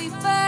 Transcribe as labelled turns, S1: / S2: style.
S1: we first.